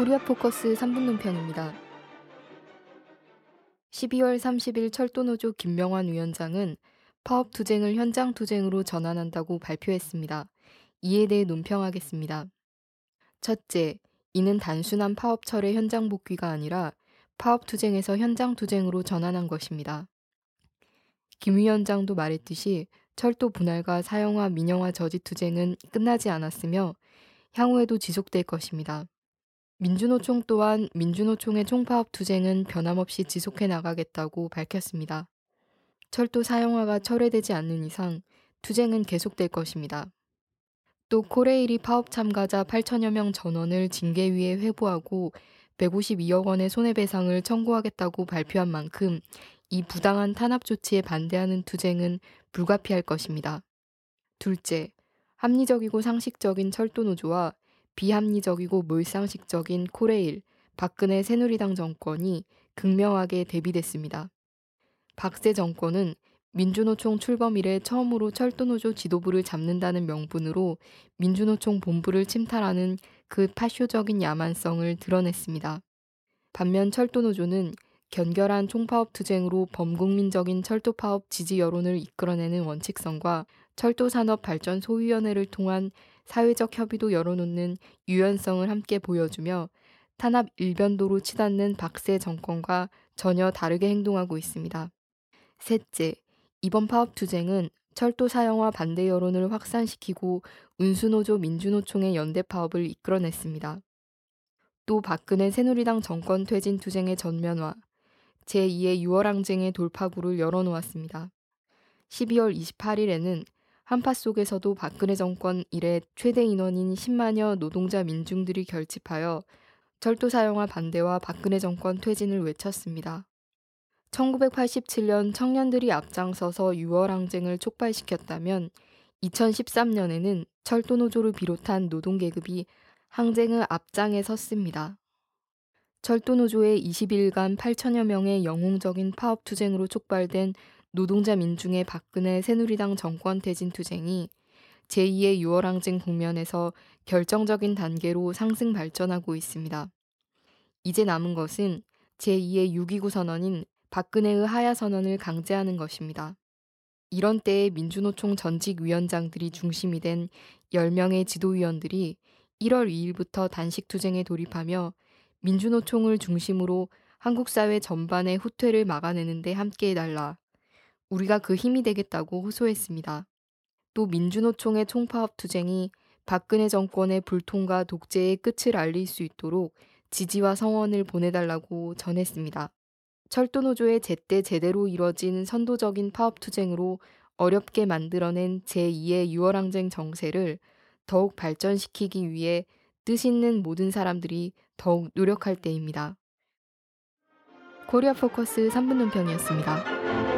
코리아 포커스 3분 논평입니다. 12월 30일 철도노조 김명환 위원장은 파업 투쟁을 현장 투쟁으로 전환한다고 발표했습니다. 이에 대해 논평하겠습니다. 첫째, 이는 단순한 파업 철회 현장 복귀가 아니라 파업 투쟁에서 현장 투쟁으로 전환한 것입니다. 김 위원장도 말했듯이 철도 분할과 사영화 민영화 저지 투쟁은 끝나지 않았으며 향후에도 지속될 것입니다. 민주노총 또한 민주노총의 총파업 투쟁은 변함없이 지속해 나가겠다고 밝혔습니다. 철도 사형화가 철회되지 않는 이상 투쟁은 계속될 것입니다. 또 코레일이 파업 참가자 8천여 명 전원을 징계위에 회부하고 152억 원의 손해배상을 청구하겠다고 발표한 만큼 이 부당한 탄압 조치에 반대하는 투쟁은 불가피할 것입니다. 둘째, 합리적이고 상식적인 철도 노조와 비합리적이고 몰상식적인 코레일, 박근혜 새누리당 정권이 극명하게 대비됐습니다. 박새 정권은 민주노총 출범 이래 처음으로 철도노조 지도부를 잡는다는 명분으로 민주노총 본부를 침탈하는 그 파쇼적인 야만성을 드러냈습니다. 반면 철도노조는 견결한 총파업 투쟁으로 범국민적인 철도파업 지지 여론을 이끌어내는 원칙성과 철도산업발전소위원회를 통한 사회적 협의도 열어놓는 유연성을 함께 보여주며 탄압 일변도로 치닫는 박세 정권과 전혀 다르게 행동하고 있습니다. 셋째, 이번 파업 투쟁은 철도 사형화 반대 여론을 확산시키고 운수노조 민주노총의 연대 파업을 이끌어냈습니다. 또 박근혜 새누리당 정권 퇴진 투쟁의 전면화, 제2의 6월 항쟁의 돌파구를 열어놓았습니다. 12월 28일에는 한파 속에서도 박근혜 정권 이래 최대 인원인 10만여 노동자 민중들이 결집하여 철도 사용화 반대와 박근혜 정권 퇴진을 외쳤습니다. 1987년 청년들이 앞장서서 6월 항쟁을 촉발시켰다면 2013년에는 철도노조를 비롯한 노동계급이 항쟁의 앞장에 섰습니다. 철도노조의 20일간 8천여 명의 영웅적인 파업 투쟁으로 촉발된 노동자 민중의 박근혜 새누리당 정권 퇴진 투쟁이 제2의 6월 항쟁 국면에서 결정적인 단계로 상승 발전하고 있습니다. 이제 남은 것은 제2의 6.29 선언인 박근혜의 하야 선언을 강제하는 것입니다. 이런 때에 민주노총 전직 위원장들이 중심이 된 10명의 지도위원들이 1월 2일부터 단식 투쟁에 돌입하며 민주노총을 중심으로 한국 사회 전반의 후퇴를 막아내는 데 함께 해달라. 우리가 그 힘이 되겠다고 호소했습니다. 또 민주노총의 총파업 투쟁이 박근혜 정권의 불통과 독재의 끝을 알릴 수 있도록 지지와 성원을 보내달라고 전했습니다. 철도노조의 제때 제대로 이뤄진 선도적인 파업 투쟁으로 어렵게 만들어낸 제2의 6월 항쟁 정세를 더욱 발전시키기 위해 뜻 있는 모든 사람들이 더욱 노력할 때입니다. 코리아 포커스 3분 논평이었습니다.